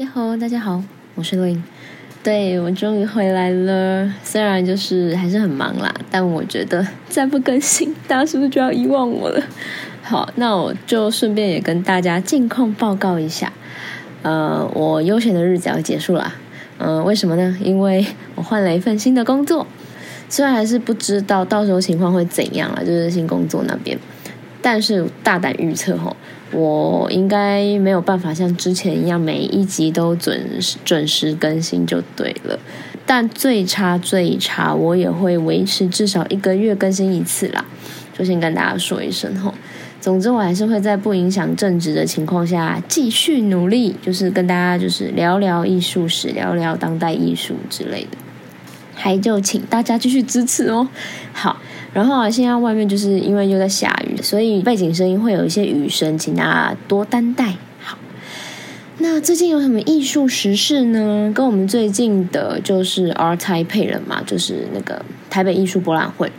你好，大家好，我是 Lin。对我终于回来了，虽然就是还是很忙啦，但我觉得再不更新，大家是不是就要遗忘我了？好，那我就顺便也跟大家近况报告一下。呃，我悠闲的日子要结束了。嗯，为什么呢？因为我换了一份新的工作，虽然还是不知道到时候情况会怎样啊，就是新工作那边，但是大胆预测吼。我应该没有办法像之前一样每一集都准时准时更新就对了，但最差最差我也会维持至少一个月更新一次啦。就先跟大家说一声吼，总之我还是会在不影响正职的情况下继续努力，就是跟大家就是聊聊艺术史，聊聊当代艺术之类的，还就请大家继续支持哦。好。然后啊，现在外面就是因为又在下雨，所以背景声音会有一些雨声，请大家多担待。好，那最近有什么艺术时事呢？跟我们最近的就是 Art Taipei 了嘛，就是那个台北艺术博览会，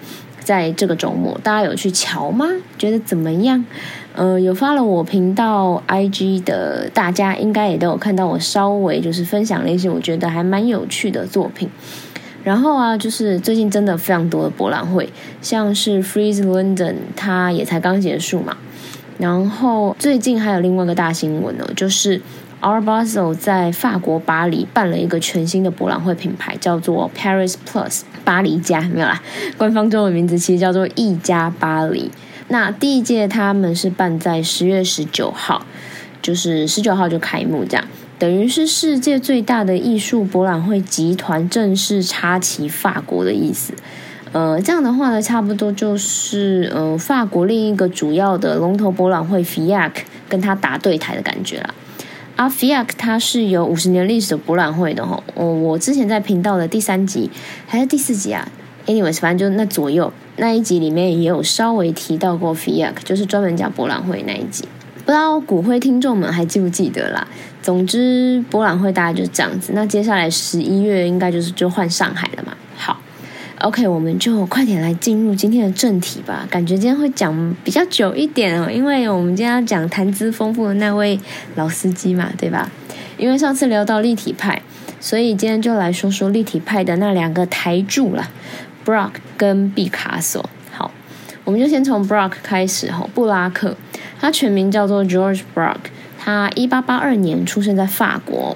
在这个周末，大家有去瞧吗？觉得怎么样？呃，有发了我频道 IG 的大家，应该也都有看到我稍微就是分享了一些我觉得还蛮有趣的作品。然后啊，就是最近真的非常多的博览会，像是 Freeze London，它也才刚结束嘛。然后最近还有另外一个大新闻呢，就是 Art Basel 在法国巴黎办了一个全新的博览会品牌，叫做 Paris Plus 巴黎加，没有啦，官方中文名字其实叫做一家巴黎。那第一届他们是办在十月十九号，就是十九号就开幕这样。等于是世界最大的艺术博览会集团正式插旗法国的意思，呃，这样的话呢，差不多就是呃法国另一个主要的龙头博览会 FIAC 跟他打对台的感觉了。啊，FIAC 它是有五十年历史的博览会的哈，哦，我之前在频道的第三集还是第四集啊，anyways，反正就那左右那一集里面也有稍微提到过 FIAC，就是专门讲博览会那一集。不知道骨灰听众们还记不记得啦？总之，博览会大概就是这样子。那接下来十一月应该就是就换上海了嘛。好，OK，我们就快点来进入今天的正题吧。感觉今天会讲比较久一点哦，因为我们今天要讲谈资丰富的那位老司机嘛，对吧？因为上次聊到立体派，所以今天就来说说立体派的那两个台柱了，Brock 跟毕卡索。我们就先从 Brock 开始哈，布拉克。他全名叫做 George Brock，他一八八二年出生在法国。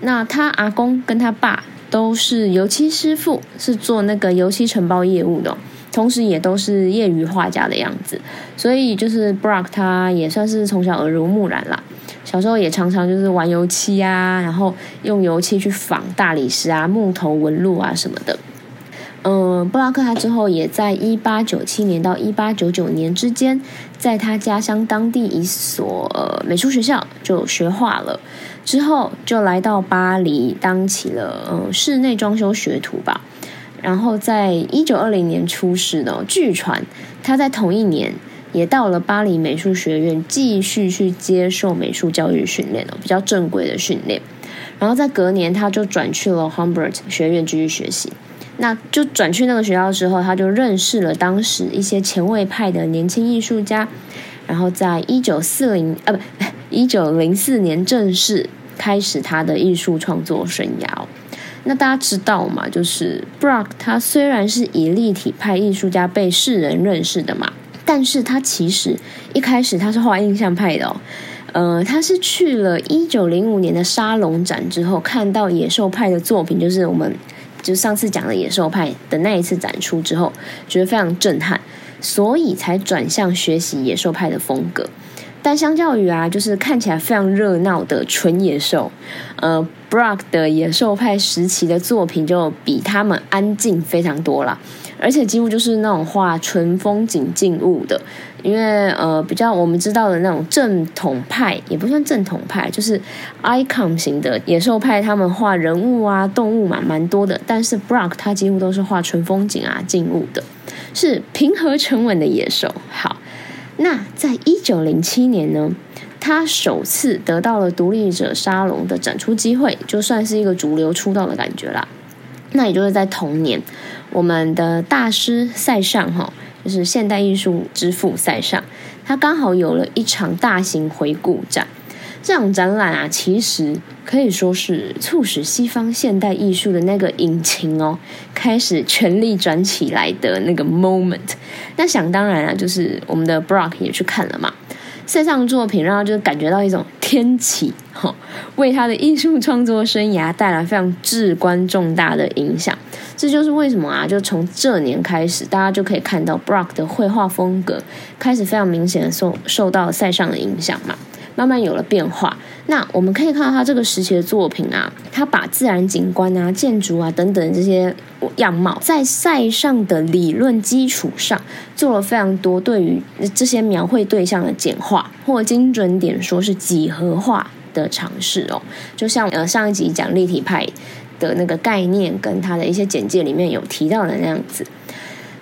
那他阿公跟他爸都是油漆师傅，是做那个油漆承包业务的，同时也都是业余画家的样子。所以就是 Brock，他也算是从小耳濡目染啦。小时候也常常就是玩油漆啊，然后用油漆去仿大理石啊、木头纹路啊什么的。嗯，布拉克他之后也在一八九七年到一八九九年之间，在他家乡当地一所美术学校就学画了，之后就来到巴黎当起了呃室内装修学徒吧。然后在一九二零年出世呢，据传他在同一年也到了巴黎美术学院继续去接受美术教育训练了，比较正规的训练。然后在隔年他就转去了 Humbert 学院继续学习。那就转去那个学校之后，他就认识了当时一些前卫派的年轻艺术家，然后在一九四零啊不 一九零四年正式开始他的艺术创作生涯。那大家知道嘛？就是 Brock 他虽然是以立体派艺术家被世人认识的嘛，但是他其实一开始他是画印象派的哦。呃，他是去了一九零五年的沙龙展之后，看到野兽派的作品，就是我们。就上次讲的野兽派的那一次展出之后，觉得非常震撼，所以才转向学习野兽派的风格。但相较于啊，就是看起来非常热闹的纯野兽，呃，Brock 的野兽派时期的作品就比他们安静非常多了。而且几乎就是那种画纯风景静物的，因为呃比较我们知道的那种正统派也不算正统派，就是 icon 型的野兽派，他们画人物啊动物嘛蛮多的，但是 Brock 他几乎都是画纯风景啊静物的，是平和沉稳的野兽。好，那在一九零七年呢，他首次得到了独立者沙龙的展出机会，就算是一个主流出道的感觉啦。那也就是在同年。我们的大师塞尚哈，就是现代艺术之父塞尚，他刚好有了一场大型回顾展，这场展览啊，其实可以说是促使西方现代艺术的那个引擎哦，开始全力转起来的那个 moment。那想当然啊，就是我们的 Brock 也去看了嘛。线上作品让他就感觉到一种天启哈，为他的艺术创作生涯带来非常至关重大的影响。这就是为什么啊，就从这年开始，大家就可以看到 Brock 的绘画风格开始非常明显的受受到塞尚的影响嘛。慢慢有了变化。那我们可以看到他这个时期的作品啊，他把自然景观啊、建筑啊等等这些样貌，在塞上的理论基础上，做了非常多对于这些描绘对象的简化，或精准点说是几何化的尝试哦。就像呃上一集讲立体派的那个概念，跟他的一些简介里面有提到的那样子。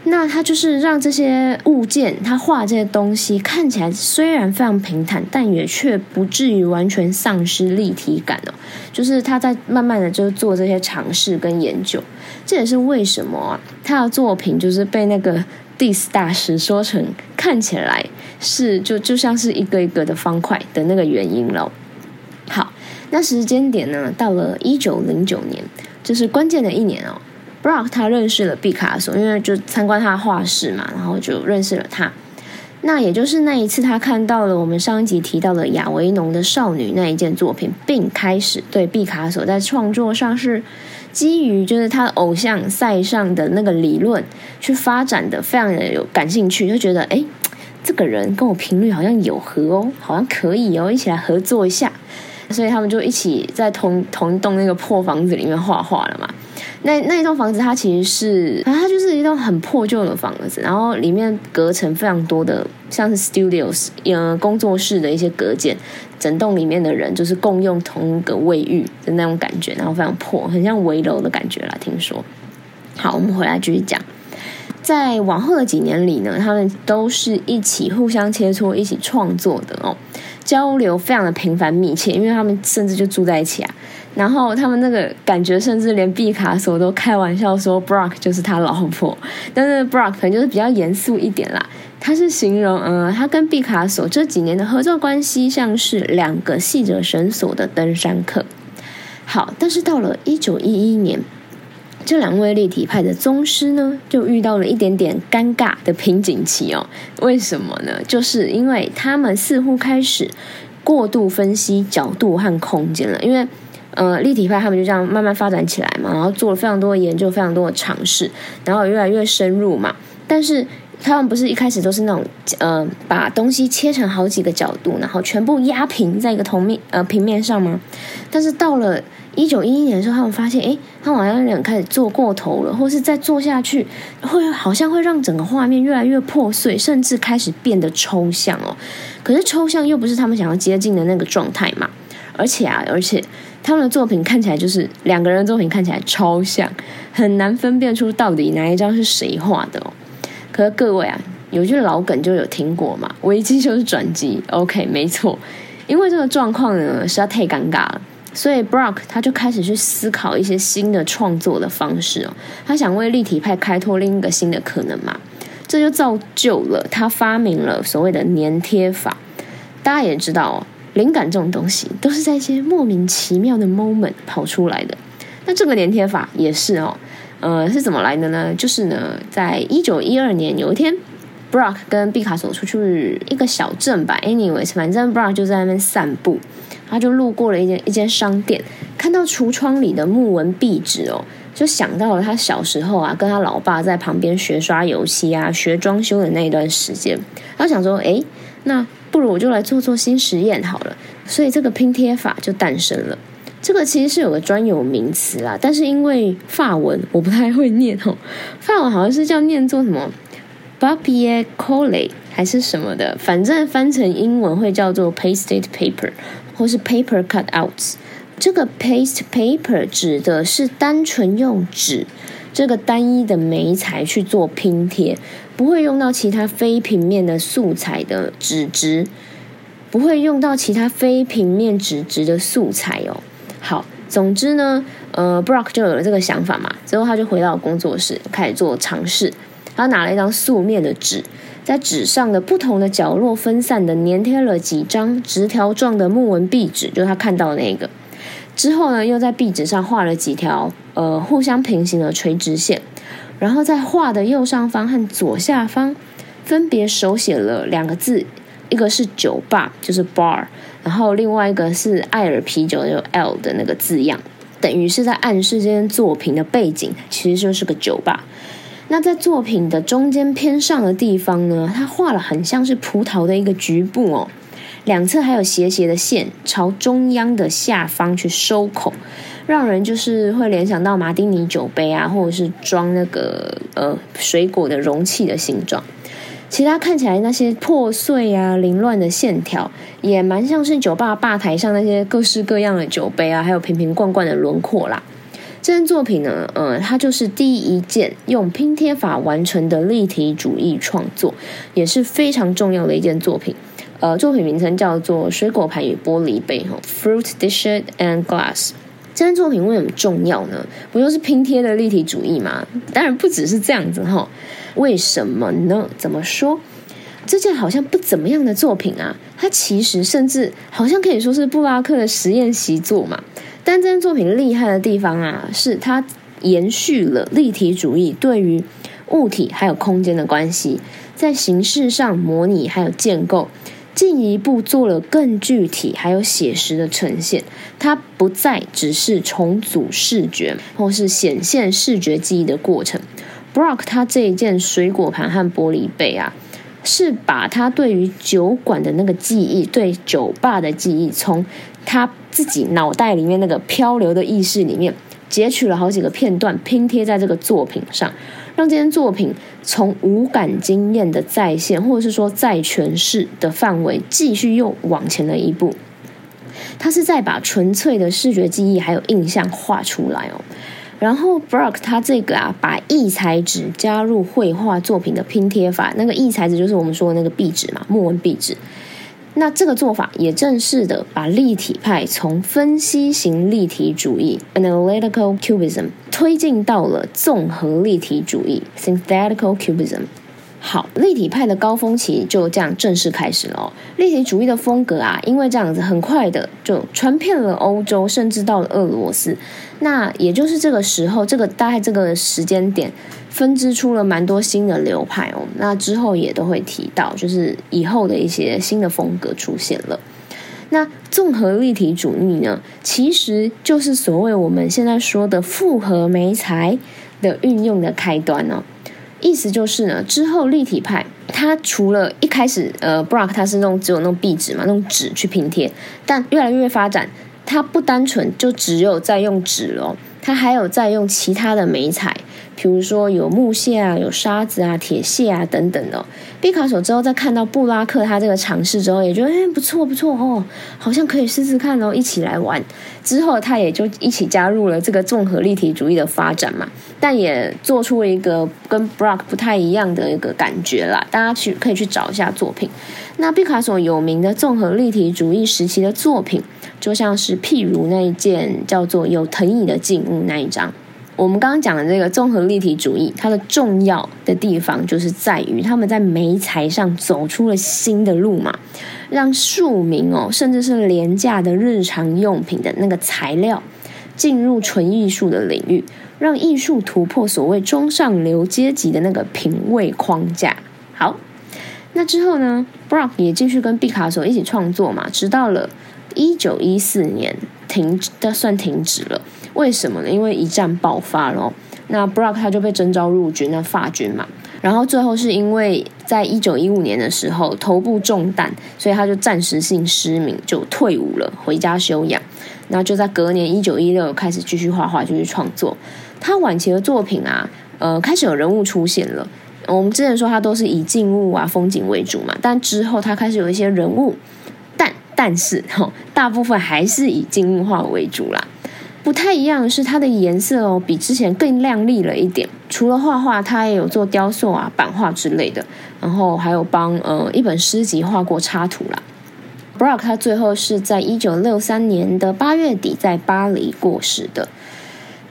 那他就是让这些物件，他画这些东西看起来虽然非常平坦，但也却不至于完全丧失立体感哦。就是他在慢慢的就做这些尝试跟研究，这也是为什么，他的作品就是被那个 Dis 大师说成看起来是就就像是一个一个的方块的那个原因了。好，那时间点呢，到了一九零九年，就是关键的一年哦。Brock 他认识了毕卡索，因为就参观他的画室嘛，然后就认识了他。那也就是那一次，他看到了我们上一集提到的亚维农的少女那一件作品，并开始对毕卡索在创作上是基于就是他的偶像塞尚的那个理论去发展的，非常的有感兴趣，就觉得哎，这个人跟我频率好像有合哦，好像可以哦，一起来合作一下。所以他们就一起在同同一栋那个破房子里面画画了嘛。那那一栋房子，它其实是，反正它就是一栋很破旧的房子，然后里面隔成非常多的像是 studios，嗯，工作室的一些隔间，整栋里面的人就是共用同一个卫浴的那种感觉，然后非常破，很像围楼的感觉啦。听说，好，我们回来继续讲，在往后的几年里呢，他们都是一起互相切磋，一起创作的哦，交流非常的频繁密切，因为他们甚至就住在一起啊。然后他们那个感觉，甚至连毕卡索都开玩笑说，Brock 就是他老婆。但是 Brock 可能就是比较严肃一点啦。他是形容，嗯，他跟毕卡索这几年的合作关系，像是两个系着绳索的登山客。好，但是到了一九一一年，这两位立体派的宗师呢，就遇到了一点点尴尬的瓶颈期哦。为什么呢？就是因为他们似乎开始过度分析角度和空间了，因为。呃，立体派他们就这样慢慢发展起来嘛，然后做了非常多的研究，非常多的尝试，然后越来越深入嘛。但是他们不是一开始都是那种呃，把东西切成好几个角度，然后全部压平在一个同面呃平面上吗？但是到了一九一一年的时候，他们发现，哎，他好像有点开始做过头了，或是再做下去，会好像会让整个画面越来越破碎，甚至开始变得抽象哦。可是抽象又不是他们想要接近的那个状态嘛。而且啊，而且。他们的作品看起来就是两个人的作品看起来超像，很难分辨出到底哪一张是谁画的哦。可是各位啊，有句老梗就有听过嘛，危机就是转机。OK，没错，因为这个状况呢实在太尴尬了，所以 Brock 他就开始去思考一些新的创作的方式哦。他想为立体派开拓另一个新的可能嘛，这就造就了他发明了所谓的粘贴法。大家也知道哦。灵感这种东西都是在一些莫名其妙的 moment 跑出来的。那这个粘贴法也是哦，呃，是怎么来的呢？就是呢，在一九一二年有一天，Brock 跟毕卡索出去一个小镇吧，anyways，反正 Brock 就在那边散步，他就路过了一间一间商店，看到橱窗里的木纹壁纸哦，就想到了他小时候啊，跟他老爸在旁边学刷油漆啊，学装修的那一段时间，他想说，哎，那。不如我就来做做新实验好了，所以这个拼贴法就诞生了。这个其实是有个专有名词啦，但是因为法文我不太会念哦，法文好像是叫念作什么 papier colle 还是什么的，反正翻成英文会叫做 pasted paper 或是 paper cutouts。这个 paste paper 指的是单纯用纸这个单一的媒材去做拼贴。不会用到其他非平面的素材的纸质，不会用到其他非平面纸质的素材哦。好，总之呢，呃，Brock 就有了这个想法嘛，之后他就回到工作室开始做尝试。他拿了一张素面的纸，在纸上的不同的角落分散的粘贴了几张直条状的木纹壁纸，就是他看到的那个。之后呢，又在壁纸上画了几条呃互相平行的垂直线，然后在画的右上方和左下方分别手写了两个字，一个是酒吧，就是 bar，然后另外一个是艾尔啤酒，就 L 的那个字样，等于是在暗示这件作品的背景其实就是个酒吧。那在作品的中间偏上的地方呢，他画了很像是葡萄的一个局部哦。两侧还有斜斜的线，朝中央的下方去收口，让人就是会联想到马丁尼酒杯啊，或者是装那个呃水果的容器的形状。其他看起来那些破碎啊、凌乱的线条，也蛮像是酒吧吧台上那些各式各样的酒杯啊，还有瓶瓶罐罐的轮廓啦。这件作品呢，呃，它就是第一件用拼贴法完成的立体主义创作，也是非常重要的一件作品。呃，作品名称叫做《水果盘与玻璃杯》哈，Fruit Dishes and Glass。这件作品为什么重要呢？不就是拼贴的立体主义吗？当然不只是这样子哈。为什么呢？怎么说？这件好像不怎么样的作品啊，它其实甚至好像可以说是布拉克的实验习作嘛。但这件作品厉害的地方啊，是它延续了立体主义对于物体还有空间的关系，在形式上模拟还有建构。进一步做了更具体还有写实的呈现，它不再只是重组视觉或是显现视觉记忆的过程。Brock 他这一件水果盘和玻璃杯啊，是把他对于酒馆的那个记忆、对酒吧的记忆，从他自己脑袋里面那个漂流的意识里面。截取了好几个片段，拼贴在这个作品上，让这件作品从无感经验的再现，或者是说再诠释的范围，继续又往前了一步。他是在把纯粹的视觉记忆还有印象画出来哦。然后 Brock 他这个啊，把异材质加入绘画作品的拼贴法，那个异材质就是我们说的那个壁纸嘛，木纹壁纸。那这个做法也正式的把立体派从分析型立体主义 （analytical cubism） 推进到了综合立体主义 （synthetical cubism）。好，立体派的高峰期就这样正式开始了。立体主义的风格啊，因为这样子很快的就传遍了欧洲，甚至到了俄罗斯。那也就是这个时候，这个大概这个时间点，分支出了蛮多新的流派哦。那之后也都会提到，就是以后的一些新的风格出现了。那综合立体主义呢，其实就是所谓我们现在说的复合媒材的运用的开端呢。意思就是呢，之后立体派它除了一开始，呃，Brock 它是那种只有那种壁纸嘛，那种纸去拼贴，但越来越发展，它不单纯就只有在用纸咯，它还有在用其他的媒材。比如说有木屑啊，有沙子啊，铁屑啊等等的。毕卡索之后再看到布拉克他这个尝试之后，也觉得哎不错不错哦，好像可以试试看哦，一起来玩。之后他也就一起加入了这个综合立体主义的发展嘛，但也做出了一个跟 Brock 不太一样的一个感觉啦。大家去可以去找一下作品。那毕卡索有名的综合立体主义时期的作品，就像是譬如那一件叫做有藤椅的静物那一张。我们刚刚讲的这个综合立体主义，它的重要的地方就是在于他们在媒材上走出了新的路嘛，让庶民哦，甚至是廉价的日常用品的那个材料进入纯艺术的领域，让艺术突破所谓中上流阶级的那个品味框架。好，那之后呢，Brock 也继续跟毕卡索一起创作嘛，直到了一九一四年停，的算停止了。为什么呢？因为一战爆发了，那 Brock 他就被征召入军，那法军嘛。然后最后是因为在一九一五年的时候头部中弹，所以他就暂时性失明，就退伍了，回家休养。那就在隔年一九一六开始继续画画，继续创作。他晚期的作品啊，呃，开始有人物出现了。我们之前说他都是以静物啊、风景为主嘛，但之后他开始有一些人物，但但是哈，大部分还是以静物画为主啦。不太一样是，它的颜色哦，比之前更亮丽了一点。除了画画，他也有做雕塑啊、版画之类的，然后还有帮呃一本诗集画过插图啦。Brock 他最后是在一九六三年的八月底在巴黎过世的。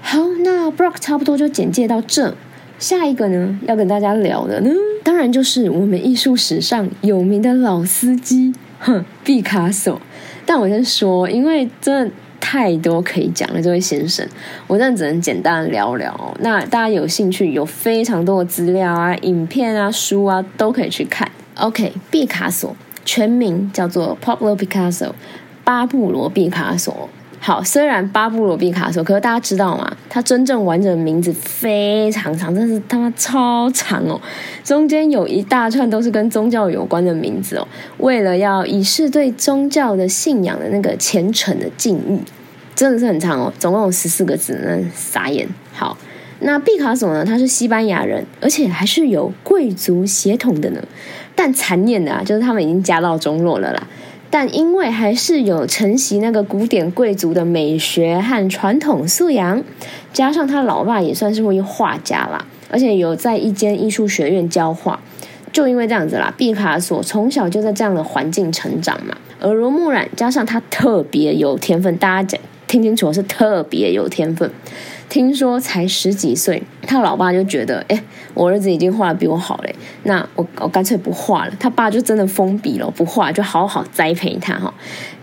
好，那 Brock 差不多就简介到这。下一个呢，要跟大家聊的呢，当当然就是我们艺术史上有名的老司机，哼，毕卡索。但我先说，因为真的太多可以讲了，这位先生，我真的只能简单聊聊。那大家有兴趣，有非常多的资料啊、影片啊、书啊，都可以去看。OK，毕卡索全名叫做 Pablo Picasso，巴布罗毕卡索。好，虽然巴布罗毕卡索，可是大家知道吗？他真正完整的名字非常长，真是他妈超长哦！中间有一大串都是跟宗教有关的名字哦。为了要以示对宗教的信仰的那个虔诚的敬意，真的是很长哦，总共有十四个字，那傻眼。好，那毕卡索呢？他是西班牙人，而且还是有贵族血统的呢。但残念的啊，就是他们已经家道中落了啦。但因为还是有承袭那个古典贵族的美学和传统素养，加上他老爸也算是位画家啦，而且有在一间艺术学院教画，就因为这样子啦，毕卡索从小就在这样的环境成长嘛，耳濡目染，加上他特别有天分，大家讲听清楚是特别有天分。听说才十几岁，他老爸就觉得，哎，我儿子已经画的比我好嘞，那我我干脆不画了。他爸就真的封笔了，不画，就好好栽培他哈。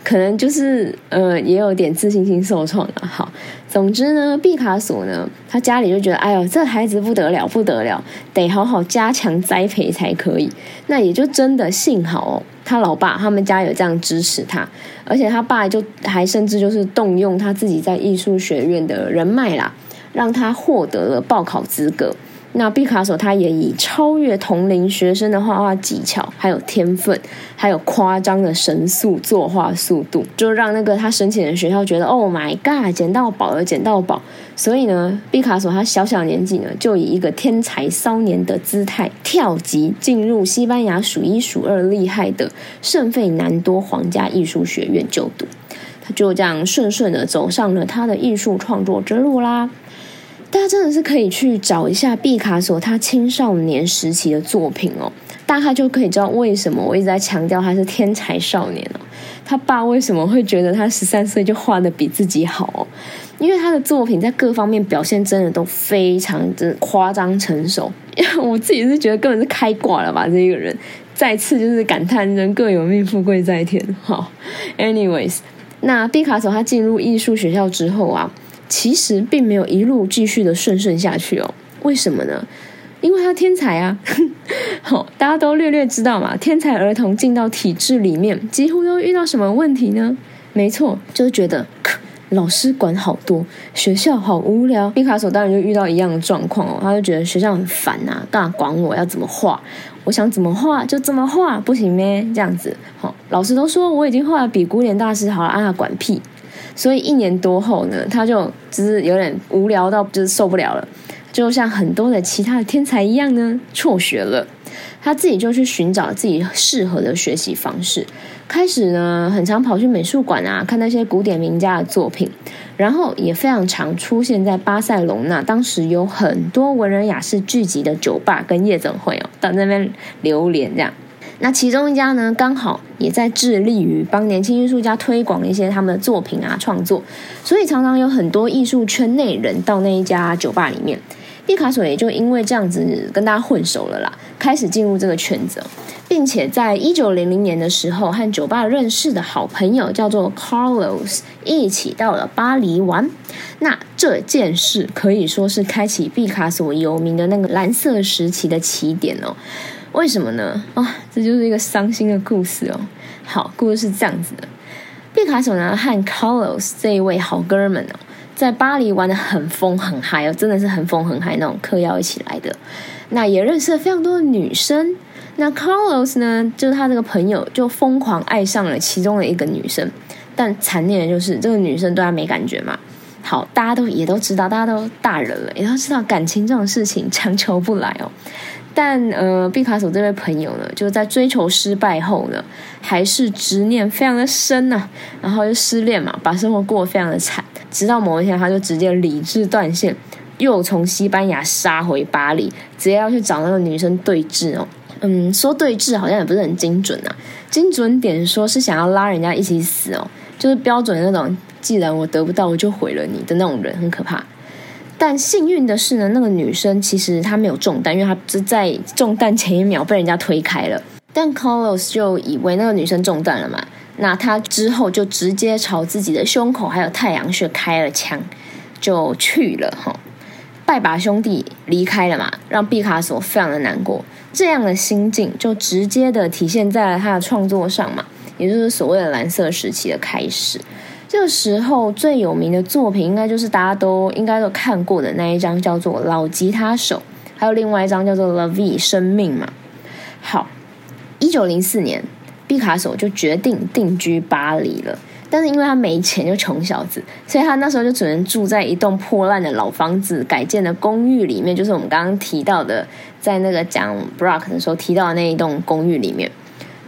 可能就是呃，也有点自信心受创了。好，总之呢，毕卡索呢，他家里就觉得，哎呦，这孩子不得了，不得了，得好好加强栽培才可以。那也就真的幸好哦，他老爸他们家有这样支持他，而且他爸就还甚至就是动用他自己在艺术学院的人脉啦，让他获得了报考资格。那毕卡索他也以超越同龄学生的画画技巧，还有天分，还有夸张的神速作画速度，就让那个他申请的学校觉得，Oh my god，捡到宝了，捡到宝！所以呢，毕卡索他小小年纪呢，就以一个天才少年的姿态跳级进入西班牙数一数二厉害的圣费南多皇家艺术学院就读，他就这样顺顺的走上了他的艺术创作之路啦。他真的是可以去找一下毕卡索他青少年时期的作品哦，大概就可以知道为什么我一直在强调他是天才少年哦。他爸为什么会觉得他十三岁就画的比自己好？因为他的作品在各方面表现真的都非常的夸张成熟。我自己是觉得根本是开挂了吧，这一个人再次就是感叹人各有命，富贵在天。好，anyways，那毕卡索他进入艺术学校之后啊。其实并没有一路继续的顺顺下去哦，为什么呢？因为他天才啊！好，大家都略略知道嘛。天才儿童进到体制里面，几乎都遇到什么问题呢？没错，就是觉得老师管好多，学校好无聊。毕卡索当然就遇到一样的状况哦，他就觉得学校很烦呐，干嘛管我要怎么画？我想怎么画就怎么画，不行咩？这样子，好，老师都说我已经画的比古典大师好了，啊，管屁！所以一年多后呢，他就只是有点无聊到就是受不了了，就像很多的其他的天才一样呢，辍学了。他自己就去寻找自己适合的学习方式，开始呢，很常跑去美术馆啊，看那些古典名家的作品，然后也非常常出现在巴塞隆那，当时有很多文人雅士聚集的酒吧跟夜总会哦，到那边流连这样。那其中一家呢，刚好也在致力于帮年轻艺术家推广一些他们的作品啊创作，所以常常有很多艺术圈内人到那一家酒吧里面。毕卡索也就因为这样子跟大家混熟了啦，开始进入这个圈子，并且在一九零零年的时候和酒吧认识的好朋友叫做 Carlos 一起到了巴黎玩。那这件事可以说是开启毕卡索有名的那个蓝色时期的起点哦。为什么呢？啊，这就是一个伤心的故事哦。好，故事是这样子的：毕卡索呢和 Carlos 这一位好哥们哦，在巴黎玩的很疯很嗨哦，真的是很疯很嗨那种嗑药一起来的。那也认识了非常多的女生。那 Carlos 呢，就是他这个朋友，就疯狂爱上了其中的一个女生。但惨烈的就是这个女生对他没感觉嘛。好，大家都也都知道，大家都大人了，也都知道感情这种事情强求不来哦。但呃，毕卡索这位朋友呢，就在追求失败后呢，还是执念非常的深呐，然后又失恋嘛，把生活过得非常的惨。直到某一天，他就直接理智断线，又从西班牙杀回巴黎，直接要去找那个女生对峙哦。嗯，说对峙好像也不是很精准啊，精准点说是想要拉人家一起死哦，就是标准那种，既然我得不到，我就毁了你的那种人，很可怕。但幸运的是呢，那个女生其实她没有中弹，因为她是在中弹前一秒被人家推开了。但 Carlos 就以为那个女生中弹了嘛，那他之后就直接朝自己的胸口还有太阳穴开了枪，就去了哈。拜把兄弟离开了嘛，让毕卡索非常的难过。这样的心境就直接的体现在了他的创作上嘛，也就是所谓的蓝色时期的开始。这个时候最有名的作品，应该就是大家都应该都看过的那一张，叫做《老吉他手》，还有另外一张叫做《Love》生命嘛。好，一九零四年，毕卡索就决定定居巴黎了。但是因为他没钱，就穷小子，所以他那时候就只能住在一栋破烂的老房子改建的公寓里面，就是我们刚刚提到的，在那个讲 Brock 的时候提到的那一栋公寓里面。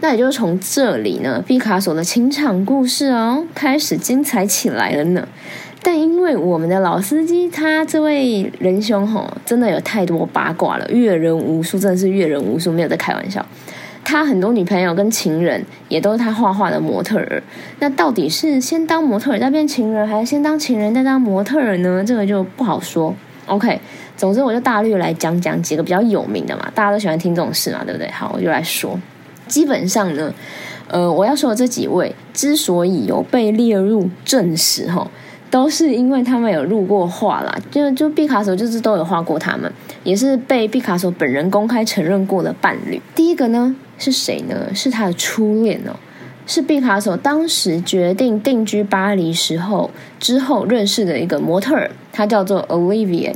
那也就是从这里呢，毕卡索的情场故事哦开始精彩起来了呢。但因为我们的老司机他这位仁兄吼，真的有太多八卦了，阅人无数，真的是阅人无数，没有在开玩笑。他很多女朋友跟情人也都是他画画的模特儿。那到底是先当模特儿再变情人，还是先当情人再当模特儿呢？这个就不好说。OK，总之我就大略来讲讲几个比较有名的嘛，大家都喜欢听这种事嘛，对不对？好，我就来说。基本上呢，呃，我要说的这几位之所以有被列入正史，哈，都是因为他们有入过画啦。就就毕卡索就是都有画过他们，也是被毕卡索本人公开承认过的伴侣。第一个呢。是谁呢？是他的初恋哦，是毕卡索当时决定定居巴黎时候之后认识的一个模特儿，他叫做 Olivia。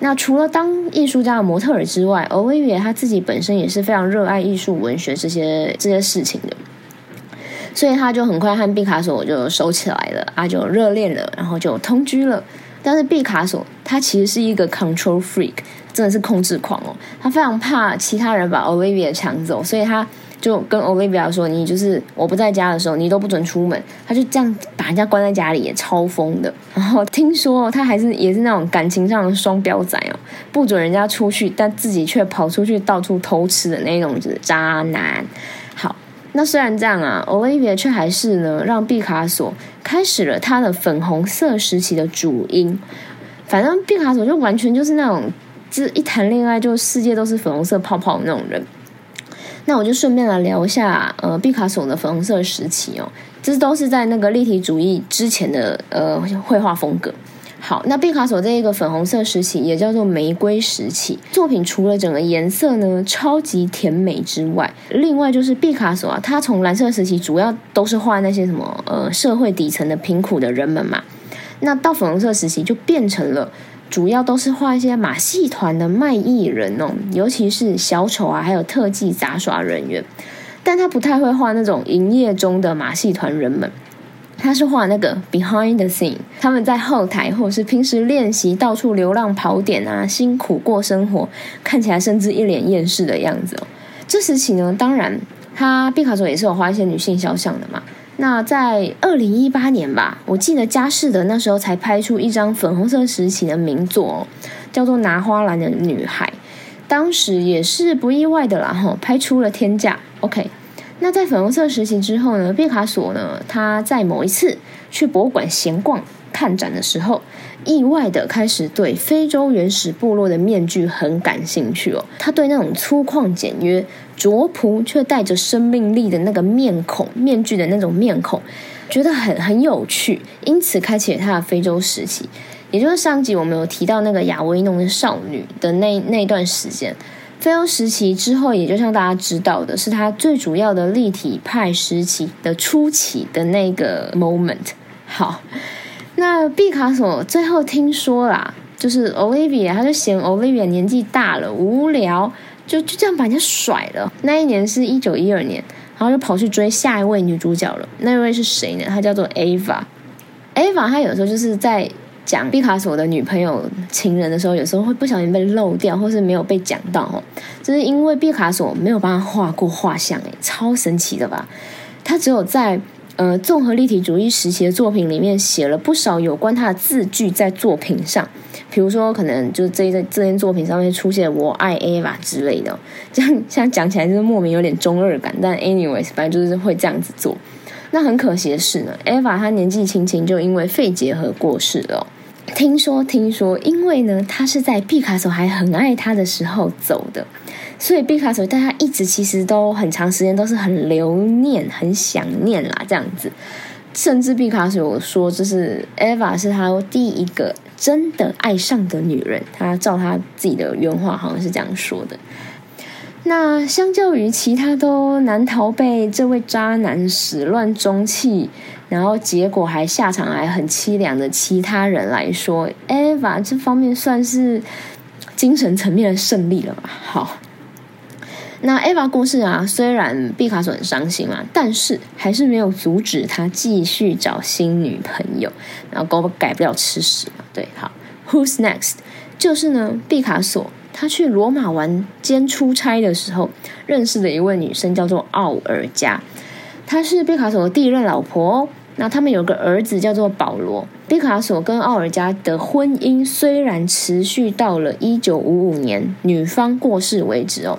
那除了当艺术家的模特儿之外，Olivia 他自己本身也是非常热爱艺术、文学这些这些事情的，所以他就很快和毕卡索就收起来了，啊，就热恋了，然后就同居了。但是毕卡索他其实是一个 control freak。真的是控制狂哦，他非常怕其他人把 Olivia 抢走，所以他就跟 Olivia 说：“你就是我不在家的时候，你都不准出门。”他就这样把人家关在家里，也超疯的。然后听说他还是也是那种感情上的双标仔哦，不准人家出去，但自己却跑出去到处偷吃的那种渣男。好，那虽然这样啊，Olivia 却还是呢让毕卡索开始了他的粉红色时期的主因。反正毕卡索就完全就是那种。这一谈恋爱就世界都是粉红色泡泡的那种人，那我就顺便来聊一下呃毕卡索的粉红色时期哦，这都是在那个立体主义之前的呃绘画风格。好，那毕卡索这一个粉红色时期也叫做玫瑰时期，作品除了整个颜色呢超级甜美之外，另外就是毕卡索啊，他从蓝色时期主要都是画那些什么呃社会底层的贫苦的人们嘛，那到粉红色时期就变成了。主要都是画一些马戏团的卖艺人哦，尤其是小丑啊，还有特技杂耍人员。但他不太会画那种营业中的马戏团人们，他是画那个 behind the scene，他们在后台或者是平时练习到处流浪跑点啊，辛苦过生活，看起来甚至一脸厌世的样子哦。这时期呢，当然他毕卡索也是有画一些女性肖像的嘛。那在二零一八年吧，我记得佳士得那时候才拍出一张粉红色时期的名作，叫做《拿花篮的女孩》，当时也是不意外的啦，哈，拍出了天价。OK，那在粉红色时期之后呢，毕卡索呢，他在某一次去博物馆闲逛看展的时候。意外的开始对非洲原始部落的面具很感兴趣哦，他对那种粗犷简约、拙朴却带着生命力的那个面孔、面具的那种面孔，觉得很很有趣，因此开启了他的非洲时期，也就是上集我们有提到那个亚维农的少女的那那段时间。非洲时期之后，也就像大家知道的，是他最主要的立体派时期的初期的那个 moment。好。那毕卡索最后听说啦，就是 Olivia，他就嫌 Olivia 年纪大了无聊，就就这样把人家甩了。那一年是一九一二年，然后就跑去追下一位女主角了。那位是谁呢？她叫做 Ava。Ava 她有时候就是在讲毕卡索的女朋友、情人的时候，有时候会不小心被漏掉，或是没有被讲到哦。就是因为毕卡索没有帮他画过画像，诶，超神奇的吧？他只有在。呃，综合立体主义时期的作品里面写了不少有关他的字句在作品上，比如说可能就这这这件作品上面出现“我爱 Ava” 之类的，这样现在讲起来就是莫名有点中二感，但 anyways 反正就是会这样子做。那很可惜的是呢，Ava 她年纪轻轻就因为肺结核过世了。听说，听说，因为呢，他是在毕卡索还很爱他的时候走的，所以毕卡索对他一直其实都很长时间都是很留念、很想念啦，这样子。甚至毕卡索说，这是 Eva 是他第一个真的爱上的女人。他照他自己的原话，好像是这样说的。那相较于其他都难逃被这位渣男始乱终弃，然后结果还下场还很凄凉的其他人来说，Eva 这方面算是精神层面的胜利了吧？好。那 Eva 故事啊，虽然毕卡索很伤心嘛，但是还是没有阻止他继续找新女朋友，然后狗改不了吃屎嘛。对，好，Who's next？就是呢，毕卡索他去罗马玩兼出差的时候，认识的一位女生叫做奥尔加，她是毕卡索的第一任老婆哦。那他们有个儿子叫做保罗。毕卡索跟奥尔加的婚姻虽然持续到了一九五五年女方过世为止哦。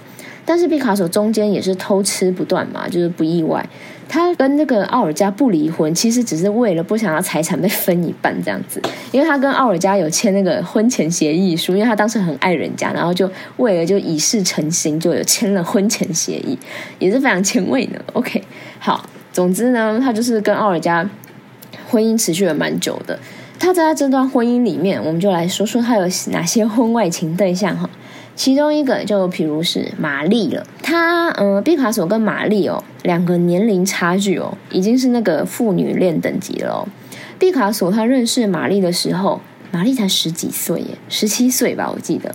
但是毕卡索中间也是偷吃不断嘛，就是不意外。他跟那个奥尔加不离婚，其实只是为了不想要财产被分一半这样子。因为他跟奥尔加有签那个婚前协议书，因为他当时很爱人家，然后就为了就以示诚心，就有签了婚前协议，也是非常前卫的。OK，好，总之呢，他就是跟奥尔加婚姻持续了蛮久的。他在这段婚姻里面，我们就来说说他有哪些婚外情对象哈。其中一个就譬如是玛丽了，他呃，毕卡索跟玛丽哦，两个年龄差距哦，已经是那个父女恋等级了哦。毕卡索他认识玛丽的时候，玛丽才十几岁耶，十七岁吧，我记得。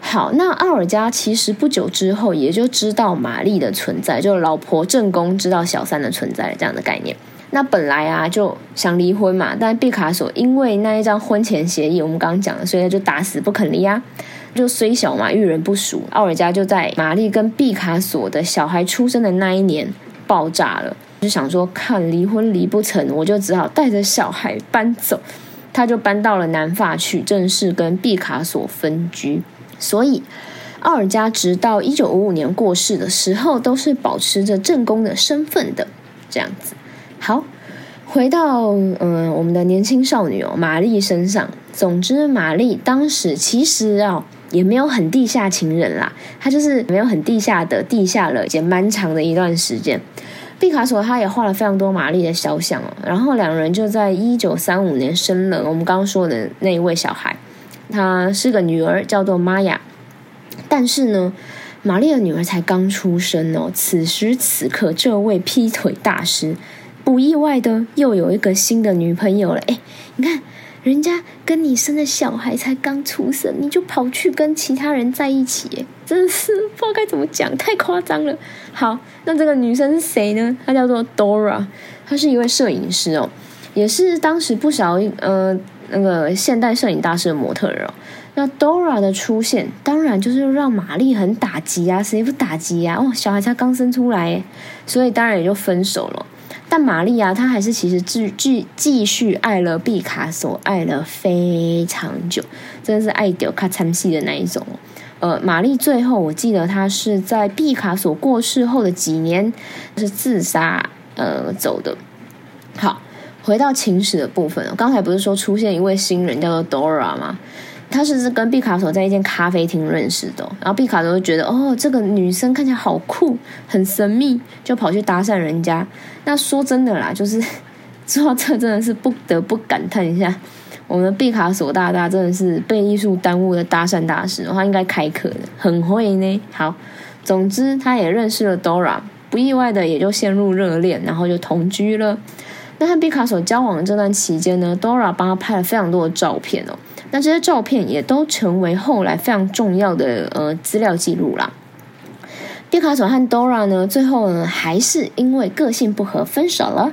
好，那奥尔加其实不久之后也就知道玛丽的存在，就老婆正宫知道小三的存在这样的概念。那本来啊就想离婚嘛，但毕卡索因为那一张婚前协议，我们刚刚讲了，所以他就打死不肯离啊。就虽小嘛，遇人不淑，奥尔加就在玛丽跟毕卡索的小孩出生的那一年爆炸了。就想说，看离婚离不成，我就只好带着小孩搬走。他就搬到了南法去，正式跟毕卡索分居。所以，奥尔加直到一九五五年过世的时候，都是保持着正宫的身份的。这样子，好，回到嗯，我们的年轻少女哦，玛丽身上。总之，玛丽当时其实啊。也没有很地下情人啦，他就是没有很地下的地下了，也蛮长的一段时间。毕卡索他也画了非常多玛丽的肖像哦，然后两人就在一九三五年生了我们刚刚说的那一位小孩，她是个女儿，叫做玛雅。但是呢，玛丽的女儿才刚出生哦，此时此刻，这位劈腿大师不意外的又有一个新的女朋友了。哎，你看。人家跟你生的小孩才刚出生，你就跑去跟其他人在一起，真的是不知道该怎么讲，太夸张了。好，那这个女生是谁呢？她叫做 Dora，她是一位摄影师哦，也是当时不少呃那个现代摄影大师的模特儿哦。那 Dora 的出现，当然就是让玛丽很打击啊，谁不打击啊？哦，小孩才刚生出来，所以当然也就分手了。但玛丽啊，她还是其实继继继续爱了毕卡索，爱了非常久，真的是爱丢卡参戏的那一种。呃，玛丽最后我记得她是在毕卡索过世后的几年是自杀呃走的。好，回到情史的部分，刚才不是说出现一位新人叫做 Dora 吗？他是跟毕卡索在一间咖啡厅认识的，然后毕卡索就觉得哦，这个女生看起来好酷，很神秘，就跑去搭讪人家。那说真的啦，就是说到这真的是不得不感叹一下，我们的毕卡索大大真的是被艺术耽误的搭讪大师，他应该开课的，很会呢。好，总之他也认识了 Dora，不意外的也就陷入热恋，然后就同居了。那和毕卡索交往的这段期间呢，Dora 帮他拍了非常多的照片哦。那这些照片也都成为后来非常重要的呃资料记录啦。毕卡索和 Dora 呢，最后呢还是因为个性不合分手了。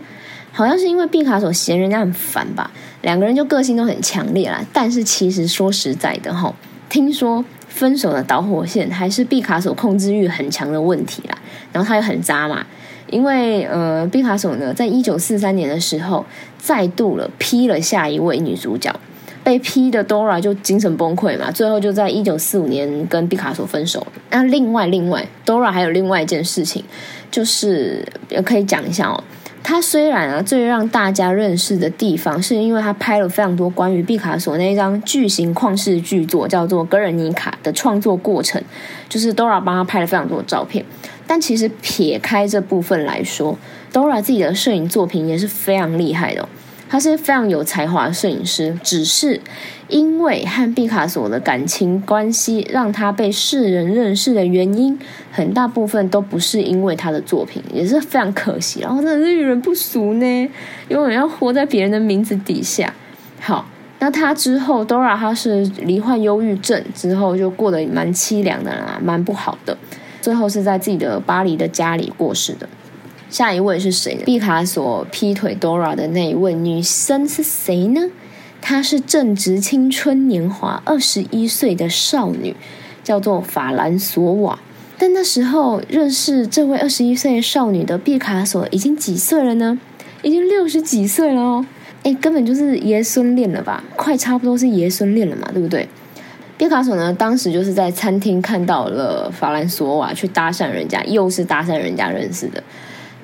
好像是因为毕卡索嫌人家很烦吧，两个人就个性都很强烈啦。但是其实说实在的哈，听说分手的导火线还是毕卡索控制欲很强的问题啦。然后他又很渣嘛，因为呃毕卡索呢，在一九四三年的时候再度了劈了下一位女主角。被批的 Dora 就精神崩溃嘛，最后就在一九四五年跟毕卡索分手。那另外，另外 Dora 还有另外一件事情，就是也可以讲一下哦。他虽然啊，最让大家认识的地方，是因为他拍了非常多关于毕卡索那一张巨型旷世巨作，叫做《格尔尼卡》的创作过程，就是 Dora 帮他拍了非常多的照片。但其实撇开这部分来说，Dora 自己的摄影作品也是非常厉害的。他是非常有才华的摄影师，只是因为和毕卡索的感情关系，让他被世人认识的原因，很大部分都不是因为他的作品，也是非常可惜。然后真的是遇人不淑呢，永远要活在别人的名字底下。好，那他之后，Dora 他是罹患忧郁症之后，就过得蛮凄凉的啦，蛮不好的。最后是在自己的巴黎的家里过世的。下一位是谁呢？毕卡索劈腿 Dora 的那一位女生是谁呢？她是正值青春年华、二十一岁的少女，叫做法兰索瓦。但那时候认识这位二十一岁少女的毕卡索已经几岁了呢？已经六十几岁了哦！哎，根本就是爷孙恋了吧？快差不多是爷孙恋了嘛，对不对？毕卡索呢，当时就是在餐厅看到了法兰索瓦去搭讪人家，又是搭讪人家认识的。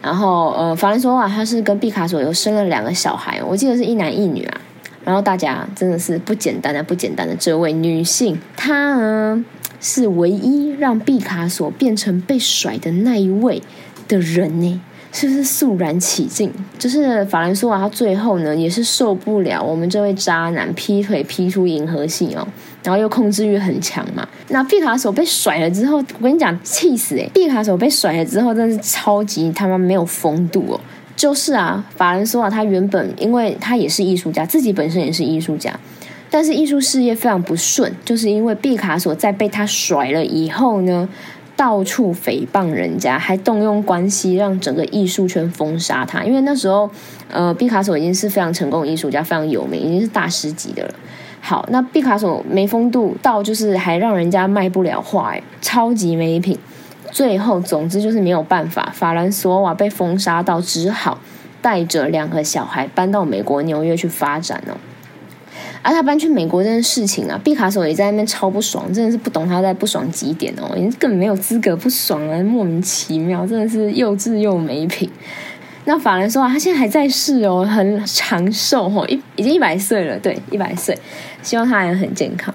然后，呃，法兰索瓦他是跟毕卡索又生了两个小孩，我记得是一男一女啊。然后大家真的是不简单的，不简单的这位女性，她呢是唯一让毕卡索变成被甩的那一位的人呢。是不是肃然起敬？就是法兰索瓦，他最后呢也是受不了我们这位渣男劈腿劈出银河系哦，然后又控制欲很强嘛。那毕卡索被甩了之后，我跟你讲，气死诶！毕卡索被甩了之后，真的是超级他妈没有风度哦。就是啊，法兰索瓦他原本因为他也是艺术家，自己本身也是艺术家，但是艺术事业非常不顺，就是因为毕卡索在被他甩了以后呢。到处诽谤人家，还动用关系让整个艺术圈封杀他。因为那时候，呃，毕卡索已经是非常成功的艺术家，非常有名，已经是大师级的了。好，那毕卡索没风度到，就是还让人家卖不了画，超级没品。最后，总之就是没有办法，法兰索瓦被封杀到，只好带着两个小孩搬到美国纽约去发展了。而他搬去美国这件事情啊，毕卡索也在那边超不爽，真的是不懂他在不爽几点哦，你根本没有资格不爽啊，莫名其妙，真的是幼稚又没品。那法兰说啊，他现在还在世哦，很长寿哦，一已经一百岁了，对，一百岁，希望他也很健康。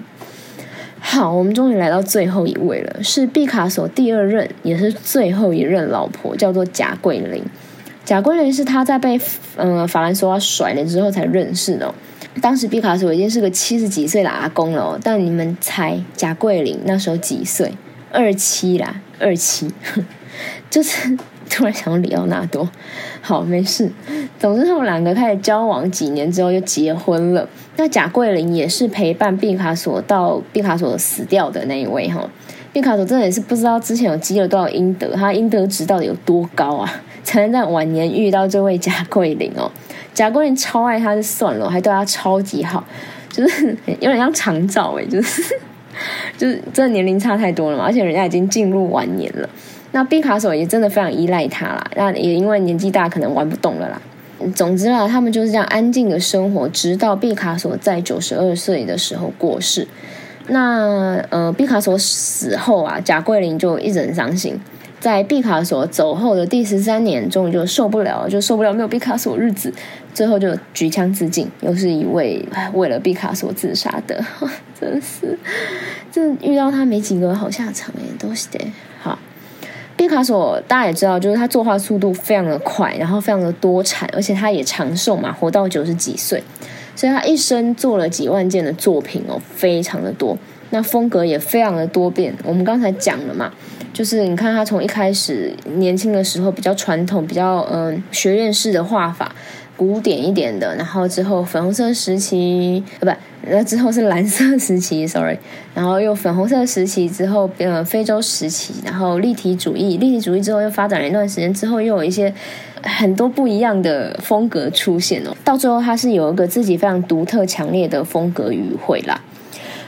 好，我们终于来到最后一位了，是毕卡索第二任也是最后一任老婆，叫做贾桂林。贾桂林是他在被嗯法兰索瓦甩了之后才认识的。当时毕卡索已经是个七十几岁的阿公了，但你们猜贾桂林那时候几岁？二七啦，二七，就是突然想到里奥纳多。好，没事。总之，他们两个开始交往几年之后就结婚了。那贾桂林也是陪伴毕卡索到毕卡索死掉的那一位哈。毕卡索真的也是不知道之前有积了多少阴德，他阴德值到底有多高啊，才能在晚年遇到这位贾桂林哦。贾桂林超爱他，就算了，还对他超级好，就是有点像长照哎，就是 就是真的年龄差太多了嘛，而且人家已经进入晚年了。那毕卡索也真的非常依赖他啦，那也因为年纪大，可能玩不动了啦。总之啊，他们就是这样安静的生活，直到毕卡索在九十二岁的时候过世。那呃，毕卡索死后啊，贾桂林就一直很伤心。在毕卡索走后的第十三年，终于就受不了，就受不了没有毕卡索日子，最后就举枪自尽，又是一位为了毕卡索自杀的，真是，这遇到他没几个好下场哎，都是的。好，毕卡索大家也知道，就是他作画速度非常的快，然后非常的多产，而且他也长寿嘛，活到九十几岁，所以他一生做了几万件的作品哦，非常的多，那风格也非常的多变。我们刚才讲了嘛。就是你看他从一开始年轻的时候比较传统，比较嗯学院式的画法，古典一点的，然后之后粉红色时期，呃不，那之后是蓝色时期，sorry，然后又粉红色时期之后，呃非洲时期，然后立体主义，立体主义之后又发展了一段时间之后，又有一些很多不一样的风格出现哦，到最后他是有一个自己非常独特强烈的风格语汇啦。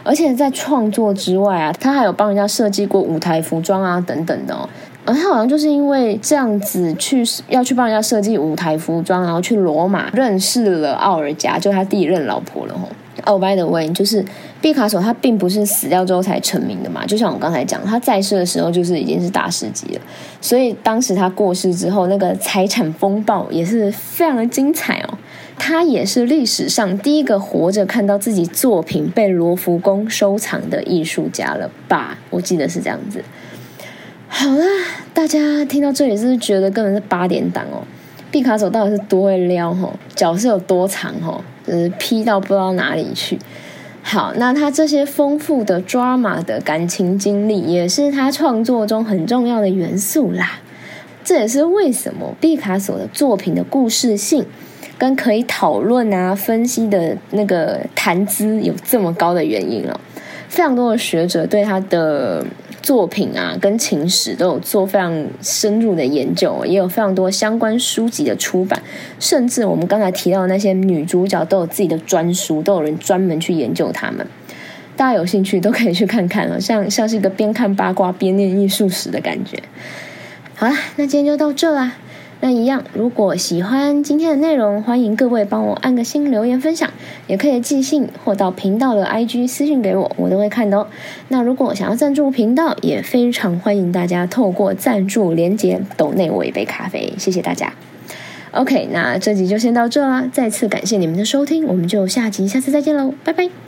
而且在创作之外啊，他还有帮人家设计过舞台服装啊等等的哦。而他好像就是因为这样子去要去帮人家设计舞台服装，然后去罗马认识了奥尔加，就他第一任老婆了吼。哦，by the way，就是毕卡索他并不是死掉之后才成名的嘛，就像我刚才讲，他在世的时候就是已经是大师级了，所以当时他过世之后，那个财产风暴也是非常的精彩哦。他也是历史上第一个活着看到自己作品被罗浮宫收藏的艺术家了吧？我记得是这样子。好啦，大家听到这里是不是觉得根本是八点档哦？毕卡索到底是多会撩吼，脚是有多长吼？就是劈到不知道哪里去。好，那他这些丰富的抓马的感情经历，也是他创作中很重要的元素啦。这也是为什么毕卡索的作品的故事性跟可以讨论啊、分析的那个谈资有这么高的原因了。非常多的学者对他的。作品啊，跟情史都有做非常深入的研究，也有非常多相关书籍的出版，甚至我们刚才提到的那些女主角都有自己的专书，都有人专门去研究他们。大家有兴趣都可以去看看了，像像是一个边看八卦边念艺术史的感觉。好啦，那今天就到这啦。那一样，如果喜欢今天的内容，欢迎各位帮我按个心、留言、分享，也可以寄信或到频道的 IG 私信给我，我都会看的哦。那如果想要赞助频道，也非常欢迎大家透过赞助连接抖内我一杯咖啡，谢谢大家。OK，那这集就先到这啦，再次感谢你们的收听，我们就下集下次再见喽，拜拜。